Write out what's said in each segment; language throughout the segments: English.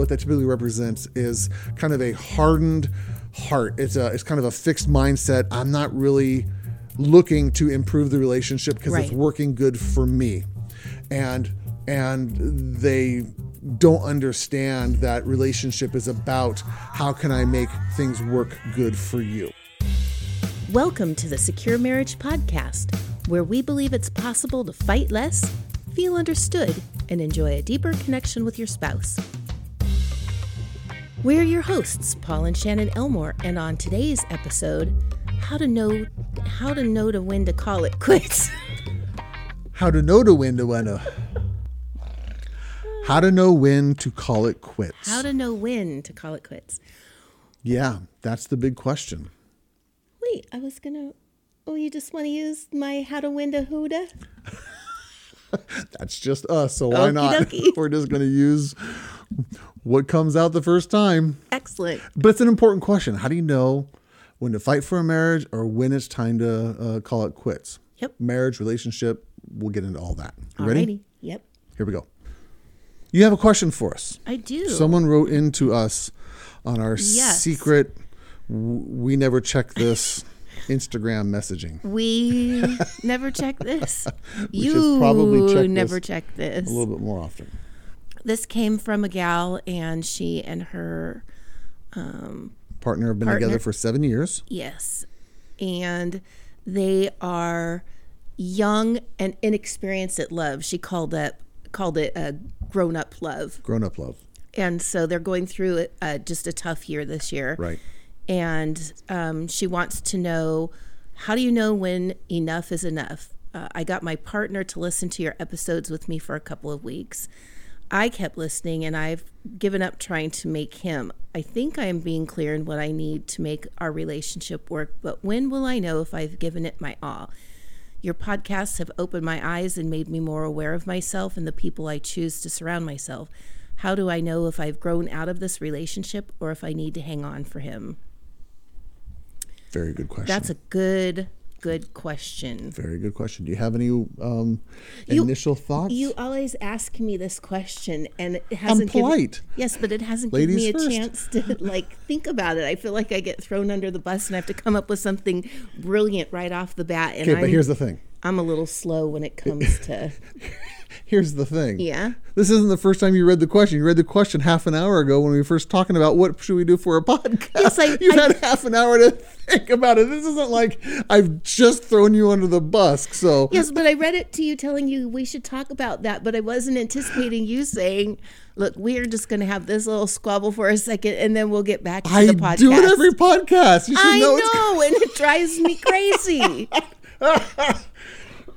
what that typically represents is kind of a hardened heart. It's a it's kind of a fixed mindset. I'm not really looking to improve the relationship because it's working good for me. And and they don't understand that relationship is about how can I make things work good for you. Welcome to the Secure Marriage Podcast, where we believe it's possible to fight less, feel understood, and enjoy a deeper connection with your spouse. We're your hosts, Paul and Shannon Elmore, and on today's episode, how to know how to know to when to call it quits. How to know to when to when to how to know when to call it quits. How to know when to call it quits. yeah, that's the big question. Wait, I was gonna. Oh, you just want to use my how to win to Huda? That's just us, so why Okie not? We're just going to use what comes out the first time. Excellent. But it's an important question. How do you know when to fight for a marriage or when it's time to uh, call it quits? Yep. Marriage, relationship, we'll get into all that. You ready? Yep. Here we go. You have a question for us. I do. Someone wrote into us on our Yes. secret, we never check this Instagram messaging. We never check this. We you should probably check never this check this. A little bit more often. This came from a gal, and she and her, Partner have been Partner. together for seven years. yes, and they are young and inexperienced at love. She called it called it a grown up love, Grown up love. and so they're going through uh, just a tough year this year. Right. and um, she wants to know how do you know when enough is enough? Uh, I got my partner to listen to your episodes with me for a couple of weeks. I kept listening and I've given up trying to make him. I think I am being clear in what I need to make our relationship work, but when will I know if I've given it my all? Your podcasts have opened my eyes and made me more aware of myself and the people I choose to surround myself. How do I know if I've grown out of this relationship or if I need to hang on for him? Very good question. That's a good, good question. very good question. Do you have any um, You- initial thoughts? You always ask me this question, and it hasn't. I'm given- polite. yes, but it hasn't Ladies given me a first. chance to like think about it. I feel like I get thrown under the bus, and I have to come up with something brilliant right off the bat. And okay, I'm, but here's the thing. I'm a little slow when it comes to. Here's the thing. Yeah. This isn't the first time you read the question. You read the question half an hour ago when we were first talking about what should we do for a podcast. Yes, I- You've I- had half an hour to think about it. This isn't like I've just thrown you under the bus. So Yes, but I read it to you telling you we should talk about that, but I wasn't anticipating you saying, "Look, we're just going to have this little squabble for a second, and then we'll get back to I the podcast." I do it every podcast. You should I know, know, and it drives me crazy.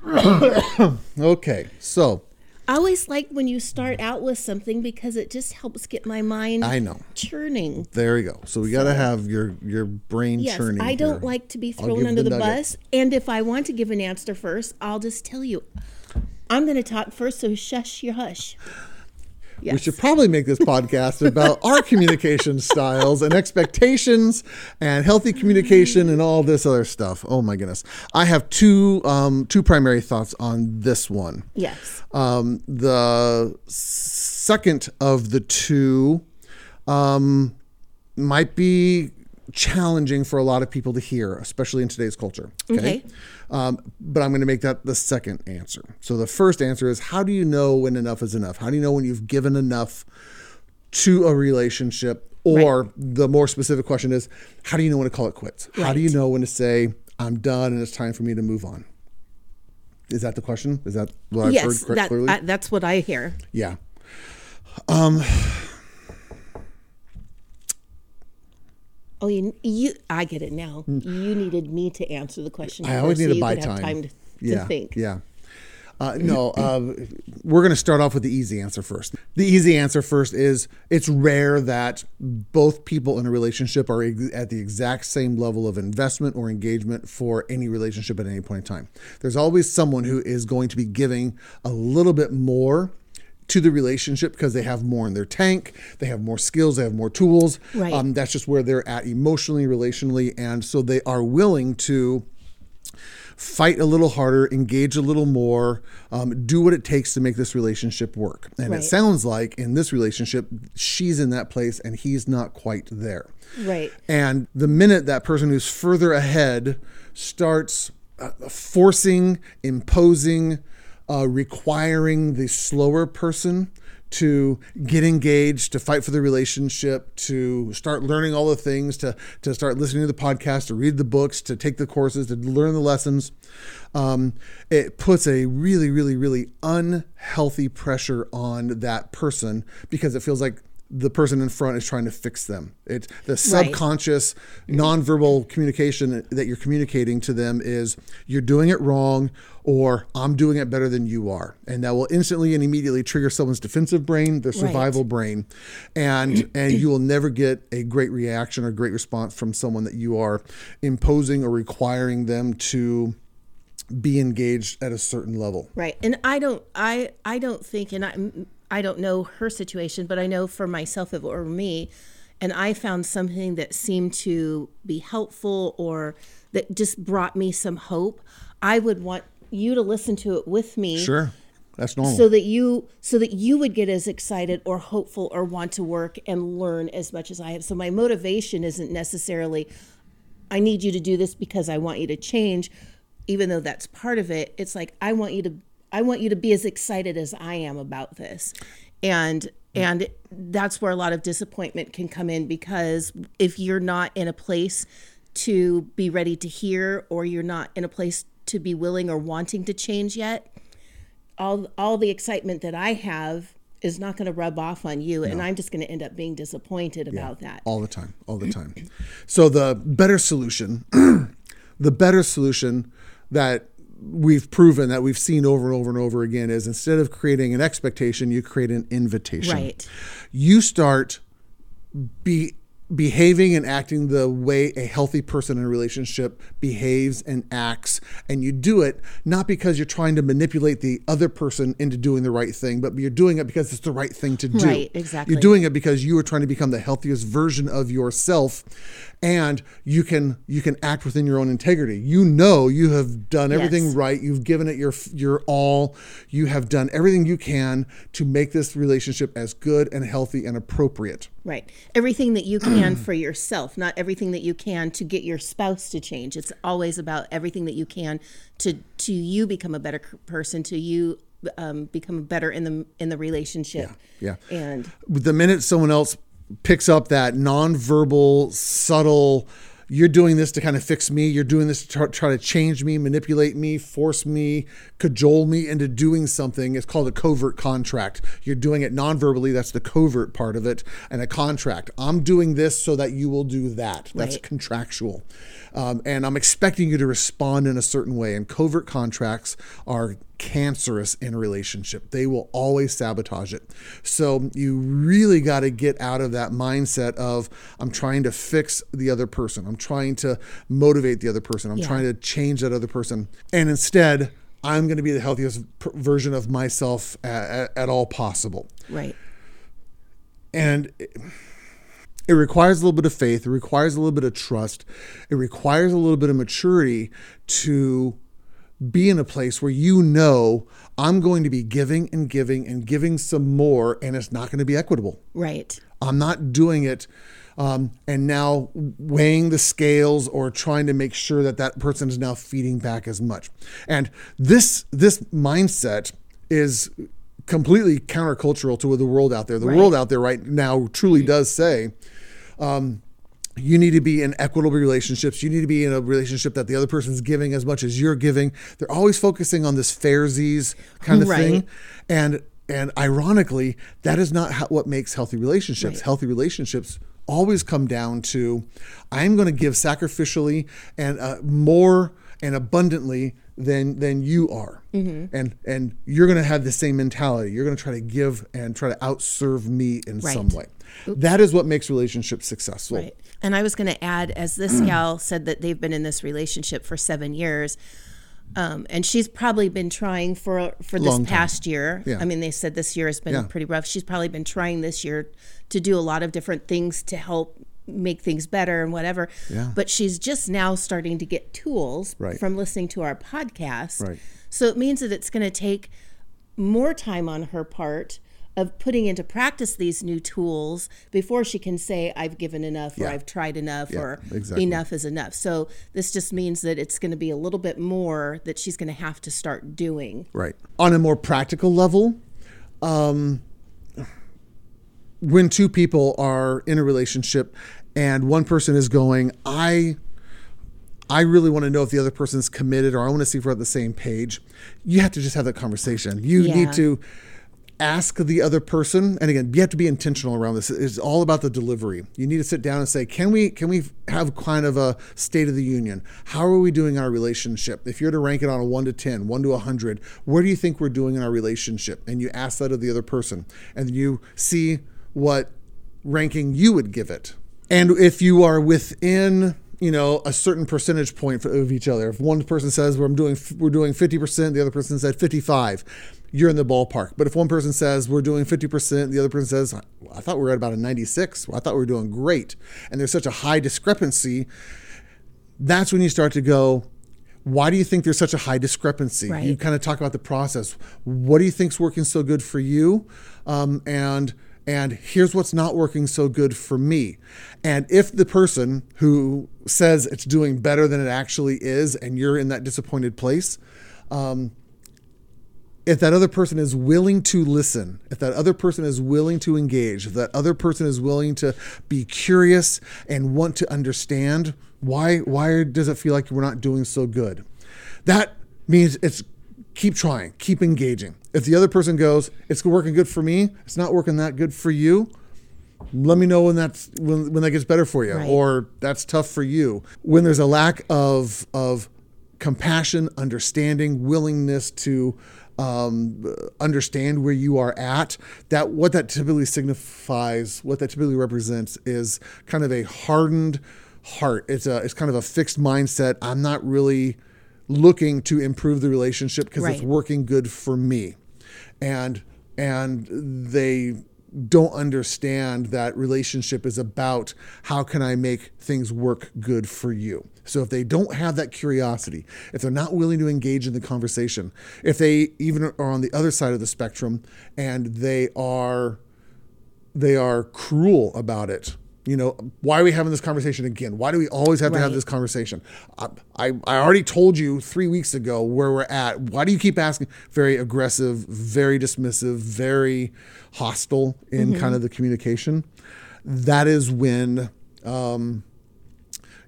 okay. So I always like when you start out with something because it just helps get my mind I know. churning. There you go. So we got to have your your brain Yes, churning. I don't here. like to be thrown under the the, bus. And if I want to give an answer first, I'll just tell you. I'm going to talk first, so shush your hush. Yes. We should probably make this podcast about our communication styles and expectations and healthy communication and all this other stuff. Oh my goodness. I have two um, two primary thoughts on this one. yes. Um, the second of the two um, might be challenging for a lot of people to hear, especially in today's culture. Okay. Um, but I'm going to make that the second answer. So the first answer is how do you know when enough is enough? How do you know when you've given enough to a relationship? Or the more specific question is how do you know when to call it quits? How do you know when to say, I'm done and it's time for me to move on? Is that the question? Is that what I've yes, heard that, clearly? I- that's what I hear. yeah. Oh, you, you I get it now. You needed me to answer the question. I always need so to buy you could have time. time to, to yeah, think. Yeah. Uh, no, uh, we're going to start off with the easy answer first. The easy answer first is it's rare that both people in a relationship are ex- at the exact same level of investment or engagement for any relationship at any point in time. There's always someone who is going to be giving a little bit more to the relationship because they have more in their tank, they have more skills, they have more tools. Right. Um, that's just where they're at emotionally, relationally, and so they are willing to fight a little harder, engage a little more, um, do what it takes to make this relationship work. And Right. it sounds like in this relationship, she's in that place and he's not quite there. Right. And the minute that person who's further ahead starts uh, forcing, imposing, uh, requiring the slower person to get engaged, to fight for the relationship, to start learning all the things, to, to start listening to the podcast, to read the books, to take the courses, to learn the lessons, um, it puts a really, really, really unhealthy pressure on that person because it feels like the person in front is trying to fix them. It's the subconscious nonverbal communication that you're communicating to them is you're doing it wrong or I'm doing it better than you are. And that will instantly and immediately trigger someone's defensive brain, their survival brain. And and you will never get a great reaction or great response from someone that you are imposing or requiring them to be engaged at a certain level. Right. And I don't I I don't think and I I don't know her situation, but I know for myself if it were me and I found something that seemed to be helpful or that just brought me some hope, I would want you to listen to it with me Sure. That's normal. so that you so that you would get as excited or hopeful or want to work and learn as much as I have. So my motivation isn't necessarily I need you to do this because I want you to change, even though that's part of it. It's like I want you to I want you to be as excited as I am about this. And and that's where a lot of disappointment can come in because if you're not in a place to be ready to hear or you're not in a place to be willing or wanting to change yet, all all the excitement that I have is not going to rub off on you and I'm just going to end up being disappointed about that. all the time all the time so the better solution the better solution that we've proven that we've seen over and over and over again is instead of creating an expectation you create an invitation Right. you start be behaving and acting the way a healthy person in a relationship behaves and acts and you do it not because you're trying to manipulate the other person into doing the right thing but you're doing it because it's the right thing to do Right, exactly. you're doing it because you are trying to become the healthiest version of yourself and you can you can act within your own integrity you know you have done everything Yes. right you've given it your your all you have done everything you can to make this relationship as good and healthy and appropriate Right. Everything that you can for yourself, not everything that you can to get your spouse to change. It's always about everything that you can to to you become a better person, to you um, become better in the in the relationship. Yeah, yeah And the minute someone else picks up that nonverbal, subtle, you're doing this to kind of fix me, you're doing this to try, to change me, manipulate me, force me, cajole me into doing something. It's called a covert contract. You're doing it nonverbally, that's the covert part of it, and a contract. I'm doing this so that you will do that. That's Right. contractual. Um, and I'm expecting you to respond in a certain way. And covert contracts are cancerous in a relationship. They will always sabotage it. So you really got to get out of that mindset of I'm trying to fix the other person. I'm trying to motivate the other person. I'm Yeah. trying to change that other person. And instead, I'm going to be the healthiest version of myself at, at, at all possible right. and it, it requires a little bit of faith it requires a little bit of trust it requires a little bit of maturity to be in a place where you know i'm going to be giving and giving and giving some more and it's not going to be equitable Right. i'm not doing it um, and now weighing the scales or trying to make sure that that person is now feeding back as much and this this mindset is completely countercultural to the world out there the Right. world out there right now truly does say um, you need to be in equitable relationships. You need to be in a relationship that the other person's giving as much as you're giving. They're always focusing on this fairsies kind of Right. thing, and and ironically, that is not how, what makes healthy relationships. Healthy relationships always come down to I'm going to give sacrificially and uh, more and abundantly than than you are, and and you're going to have the same mentality. You're going to try to give and try to outserve me in some Right. way. That is what makes relationships successful. Right. And I was going to add, as this gal said that they've been in this relationship for seven years, um, and she's probably been trying for for this Long time. past year. Yeah. I mean, they said this year has been Yeah. pretty rough. She's probably been trying this year to do a lot of different things to help make things better and whatever. Yeah. But she's just now starting to get tools Right. from listening to our podcast. Right. So it means that it's going to take more time on her part of putting into practice these new tools before she can say I've given enough or I've tried enough Yeah, or exactly. enough is enough. So this just means that it's going to be a little bit more that she's going to have to start doing. Right. On a more practical level, um, when two people are in a relationship and one person is going, I I really want to know if the other person's committed or I want to see if we're at the same page. You have to just have that conversation. You Yeah. need to ask the other person and again you have to be intentional around this it's all about the delivery you need to sit down and say can we can we have kind of a state of the union how are we doing in our relationship if you're to rank it on a 1 to 10 1 to 100 where do you think we're doing in our relationship and you ask that of the other person and you see what ranking you would give it. And if you are within you know a certain percentage point of each other. If one person says i'm doing we're doing 50% the other person said 55 you're in the ballpark. But if one person says we're doing 50% the other person says i thought we were at about a 96 well, i thought we were doing great. And there's such a high discrepancy that's when you start to go why do you think there's such a high discrepancy? Right. you kind of talk about the process. What do you think's working so good for you? Um, and and here's what's not working so good for me and if the person who says it's doing better than it actually is and you're in that disappointed place um, if that other person is willing to listen, if that other person is willing to engage, if that other person is willing to be curious and want to understand why why does it feel like we're not doing so good? That means it's keep trying, keep engaging. If the other person goes, it's working good for me, it's not working that good for you, let me know when that's when, when that gets better for you Right. or that's tough for you. When there's a lack of of compassion understanding willingness to um, understand where you are at that what that typically signifies what that typically represents is kind of a hardened heart. It's a it's kind of a fixed mindset. I'm not really looking to improve the relationship because it's working good for me and and they don't understand that relationship is about how can I make things work good for you. So if they don't have that curiosity, if they're not willing to engage in the conversation, if they even are on the other side of the spectrum and they are they are cruel about it. You know, why are we having this conversation again? Why do we always have to have this conversation? I, I, I already told you three weeks ago where we're at. Why do you keep asking? Very aggressive, very dismissive, very hostile in kind of the communication. That is when um,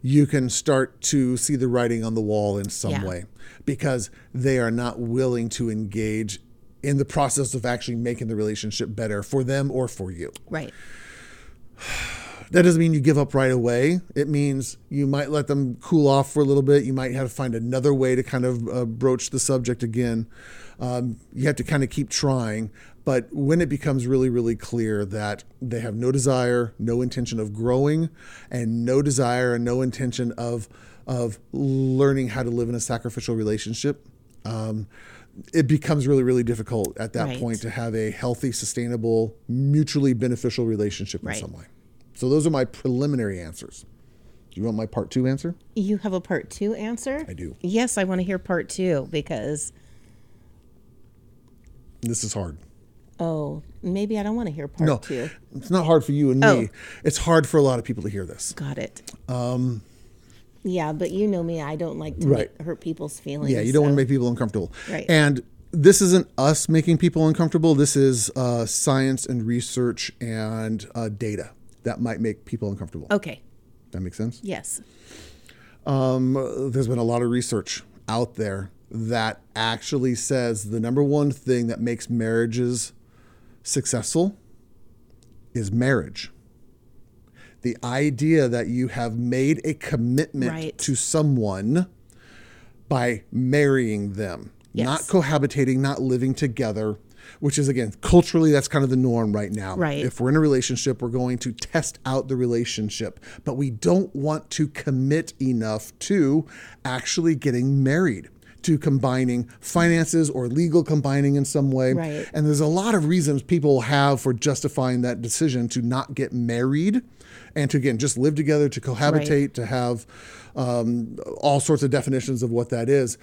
you can start to see the writing on the wall in some Yeah. way because they are not willing to engage in the process of actually making the relationship better for them or for you. Right. That doesn't mean you give up right away. It means you might let them cool off for a little bit. You might have to find another way to kind of uh, broach the subject again. Um, you have to kind of keep trying. But when it becomes really, really clear that they have no desire, no intention of growing, and no desire and no intention of of learning how to live in a sacrificial relationship, um, it becomes really, really difficult at that Right. point to have a healthy, sustainable, mutually beneficial relationship in some way. So those are my preliminary answers. Do you want my part two answer? You have a part two answer? I do. Yes, I want to hear part two because, This is hard. oh, maybe I don't want to hear part No, two. it's not hard for you and Oh. me. It's hard for a lot of people to hear this. Got it. Um, yeah, but you know me. I don't like to Right. make, hurt people's feelings. Yeah, you don't want to make people uncomfortable. Right. And this isn't us making people uncomfortable. This is uh, science and research and uh, data that might make people uncomfortable. Okay. That makes sense? Yes. Um, there's been a lot of research out there that actually says the number one thing that makes marriages successful is marriage. The idea that you have made a commitment Right. to someone by marrying them, not Yes. cohabitating, not living together, which is again culturally that's kind of the norm right now. Right. If we're in a relationship, we're going to test out the relationship, but we don't want to commit enough to actually getting married, to combining finances or legal combining in some way. Right. And there's a lot of reasons people have for justifying that decision to not get married and to, again, just live together, to cohabitate, to have um, all sorts of definitions of what that is.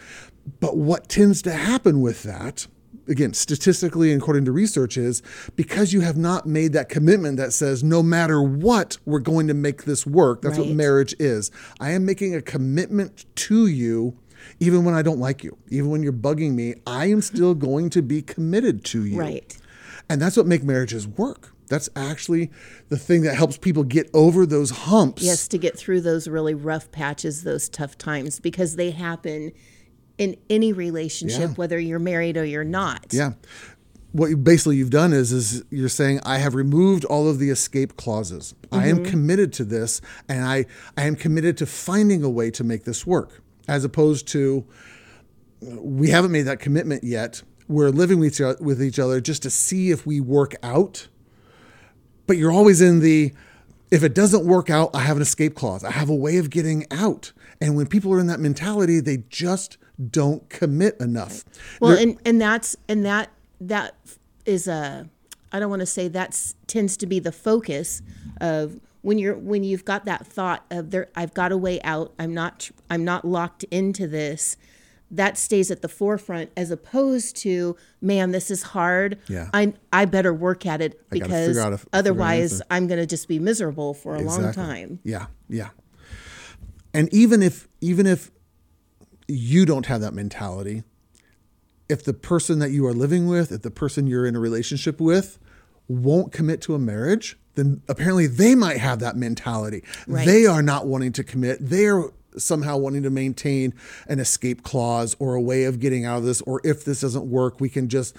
But what tends to happen with that again, statistically and according to research, is because you have not made that commitment that says, no matter what, we're going to make this work. That's what marriage is. I am making a commitment to you. Even when I don't like you, even when you're bugging me, I am still going to be committed to you. Right. And that's what make marriages work. That's actually the thing that helps people get over those humps. Yes, to get through those really rough patches, those tough times, because they happen in any relationship, Yeah. whether you're married or you're not. Yeah. What you basically you've done is is you're saying I have removed all of the escape clauses. I am mm-hmm. committed to this and I I am committed to finding a way to make this work as opposed to we haven't made that commitment yet. We're living with each with each other just to see if we work out. But you're always in the if it doesn't work out, I have an escape clause. I have a way of getting out. And when people are in that mentality, they just don't commit enough. Well, They're- and and that's and that that is a I don't want to say that tends to be the focus of when you're when you've got that thought of there I've got a way out. I'm not I'm not locked into this. That stays at the forefront as opposed to man, this is hard. Yeah. I I better work at it because a- figure out an otherwise. I'm going to just be miserable for a long time. Yeah, yeah. And even if even if you don't have that mentality, if the person that you are living with, if the person you're in a relationship with won't commit to a marriage, then apparently they might have that mentality. Right. They are not wanting to commit. They are somehow wanting to maintain an escape clause or a way of getting out of this or if this doesn't work, we can just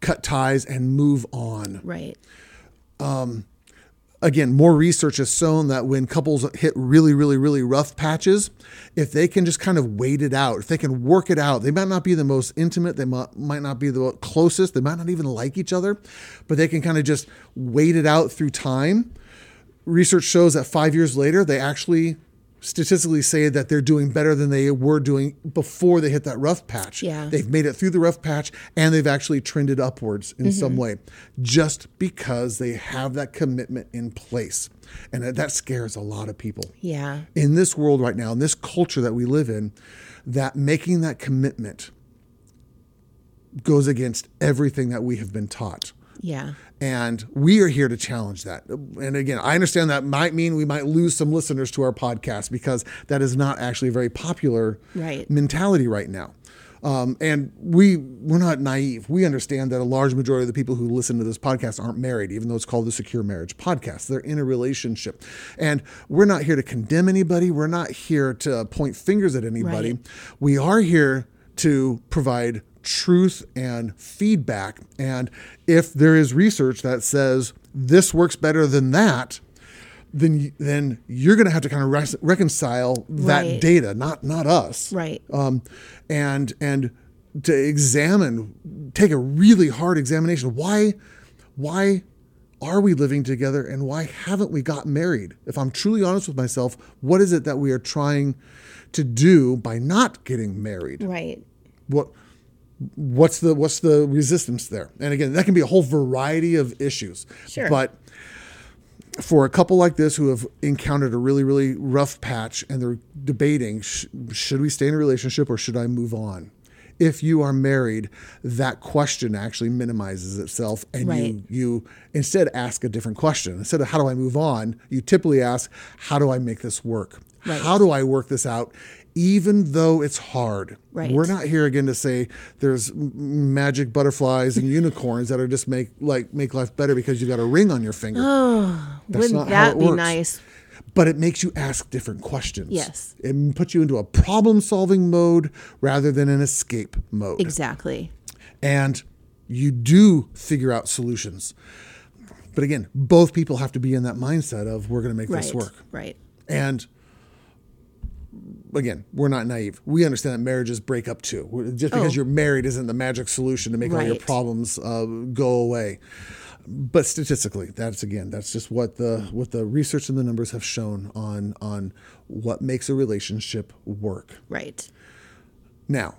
cut ties and move on Right. Um, again, more research has shown that when couples hit really, really, really rough patches, if they can just kind of wait it out, if they can work it out, they might not be the most intimate, they might, not be the closest, they might not even like each other, but they can kind of just wait it out through time. Research shows that five years later, they actually statistically say that they're doing better than they were doing before they hit that rough patch. Yeah. They've made it through the rough patch and they've actually trended upwards in mm-hmm. some way just because they have that commitment in place. And that- that scares a lot of people. Yeah. In this world right now, in this culture that we live in, that making that commitment goes against everything that we have been taught. Yeah. And we are here to challenge that. And again, I understand that might mean we might lose some listeners to our podcast because that is not actually a very popular Right. mentality right now. Um, and we we're not naive. We understand that a large majority of the people who listen to this podcast aren't married, even though it's called the Secure Marriage Podcast. They're in a relationship, and we're not here to condemn anybody. We're not here to point fingers at anybody. Right. We are here to provide truth and feedback. And if there is research that says this works better than that, then then you're going to have to kind of rec- reconcile that Right. data, not not us Right. um, and and to examine, take a really hard examination. Why, why are we living together, and why haven't we got married? If I'm truly honest with myself, what is it that we are trying to do by not getting married? Right. What what's the what's the resistance there? And again, that can be a whole variety of issues. Sure. But for a couple like this who have encountered a really really rough patch and they're debating sh- should we stay in a relationship or should I move on? If you are married, that question actually minimizes itself, and Right. you you instead ask a different question. Instead of how do I move on, you typically ask how do I make this work? Right. How do I work this out, even though it's hard? Right. We're not here again to say there's magic butterflies and unicorns that are just make like make life better because you got a ring on your finger. Oh, That's Wouldn't that be works. nice? But it makes you ask different questions. Yes. It puts you into a problem solving mode rather than an escape mode. Exactly. And you do figure out solutions. But again, both people have to be in that mindset of we're going to make Right. this work. Right. And again, we're not naive. We understand that marriages break up too. Just because Oh. you're married isn't the magic solution to make all your problems uh, go away. But statistically, that's again, that's just what the what the research and the numbers have shown on on what makes a relationship work. Right. Now,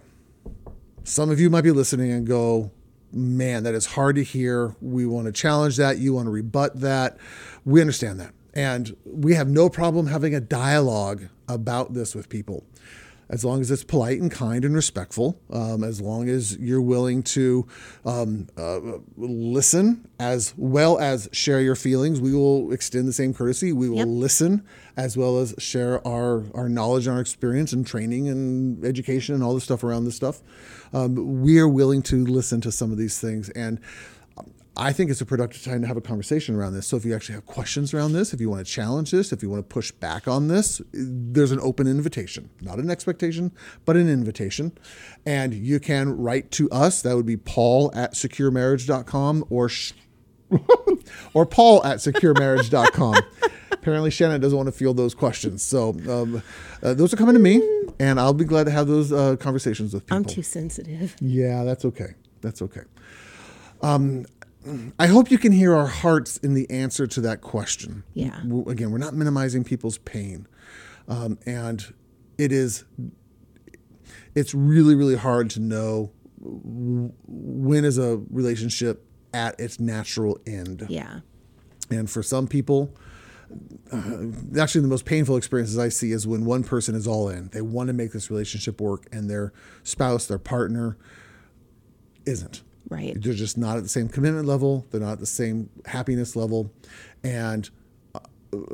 some of you might be listening and go, man, that is hard to hear. We want to challenge that. You want to rebut that. We understand that. And we have no problem having a dialogue about this with people as long as it's polite and kind and respectful, um, as long as you're willing to um, uh, listen as well as share your feelings, we will extend the same courtesy. We will Yep. listen as well as share our, our knowledge and our experience and training and education and all the stuff around this stuff. Um, we are willing to listen to some of these things. And I think it's a productive time to have a conversation around this. So if you actually have questions around this, if you want to challenge this, if you want to push back on this, there's an open invitation, not an expectation, but an invitation. And you can write to us. That would be paul at securemarriage.com or sh- or paul at securemarriage.com. Apparently, Shannon doesn't want to field those questions. So um, uh, those are coming to me, and I'll be glad to have those uh, conversations with people. I'm too sensitive. Yeah, that's okay. That's okay. Um, I hope you can hear our hearts in the answer to that question. Yeah. Again, we're not minimizing people's pain, um, and it is. It's really, really hard to know when is a relationship at its natural end. Yeah. And for some people, uh, actually, the most painful experiences I see is when one person is all in. They want to make this relationship work, and their spouse, their partner, isn't. Right. They're just not at the same commitment level. They're not at the same happiness level. And uh,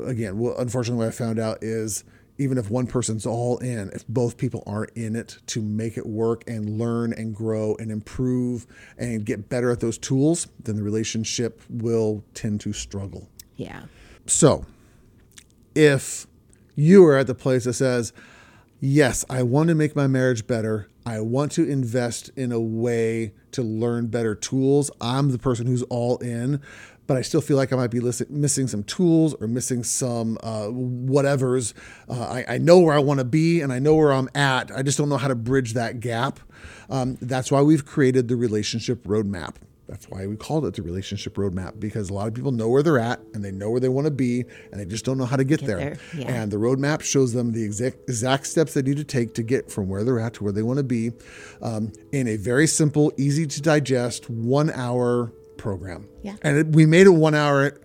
again, well, unfortunately, what I found out is even if one person's all in, if both people are in it to make it work and learn and grow and improve and get better at those tools, then the relationship will tend to struggle. Yeah. So, if you are at the place that says, Yes, I want to make my marriage better, I want to invest in a way to learn better tools, I'm the person who's all in, but I still feel like I might be missing some tools or missing some uh, whatevers. Uh, I, I know where I want to be and I know where I'm at. I just don't know how to bridge that gap. Um, that's why we've created the relationship roadmap. That's why we called it the relationship roadmap because a lot of people know where they're at and they know where they want to be and they just don't know how to get, there. there, yeah. And the roadmap shows them the exact, exact steps they need to take to get from where they're at to where they want to be um, in a very simple, easy to digest, one hour program. Yeah. And it, we made it one hour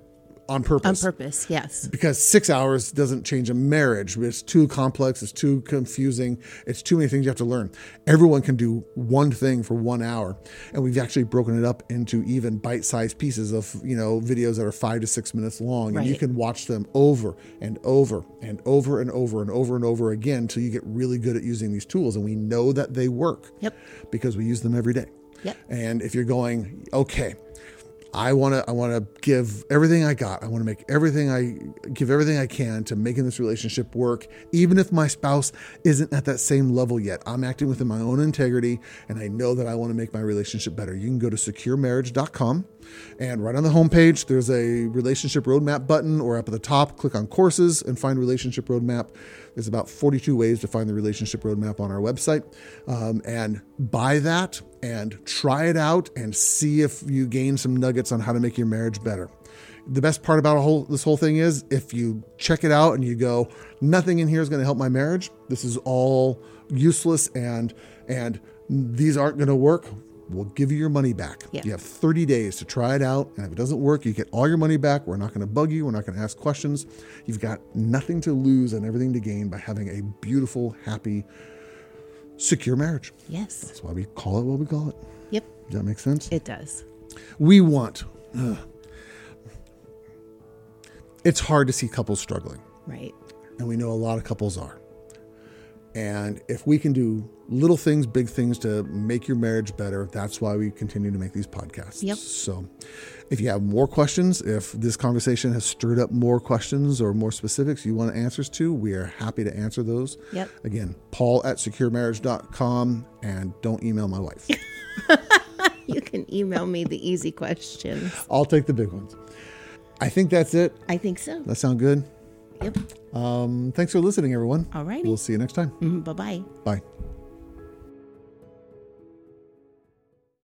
on purpose. On purpose. Yes. because six hours doesn't change a marriage. It's too complex. It's too confusing. It's too many things you have to learn. Everyone can do one thing for one hour, and we've actually broken it up into even bite-sized pieces of you know videos that are five to six minutes long, and you can watch them over and over and over and over and over and over again until you get really good at using these tools. And we know that they work Yep. because we use them every day. Yep. And if you're going, okay, I want to I want to give everything I got. I want to make everything I give everything I can to making this relationship work even if my spouse isn't at that same level yet. I'm acting within my own integrity and I know that I want to make my relationship better. You can go to securemarriage.com and right on the homepage there's a relationship roadmap button or up at the top click on courses and find relationship roadmap. There's about 42 ways to find the relationship roadmap on our website. Um, and buy that and try it out and see if you gain some nuggets on how to make your marriage better. The best part about whole, this whole thing is if you check it out and you go, nothing in here is going to help my marriage. This is all useless and and these aren't going to work. We'll give you your money back. Yeah. You have 30 days to try it out. And if it doesn't work, you get all your money back. We're not going to bug you. We're not going to ask questions. You've got nothing to lose and everything to gain by having a beautiful, happy, secure marriage. Yes. That's why we call it what we call it. Yep. Does that make sense? It does. we want. ugh. it's hard to see couples struggling, Right. and we know a lot of couples are. And if we can do little things, big things to make your marriage better, that's why we continue to make these podcasts. Yep. So if you have more questions, if this conversation has stirred up more questions or more specifics you want answers to, we are happy to answer those. Yep. Again, paul at securemarriage.com and don't email my wife. You can email me the easy questions. I'll take the big ones. I think that's it. I think so. That sound good? Yep. Um, thanks for listening, everyone. All right. We'll see you next time. Bye bye. Bye.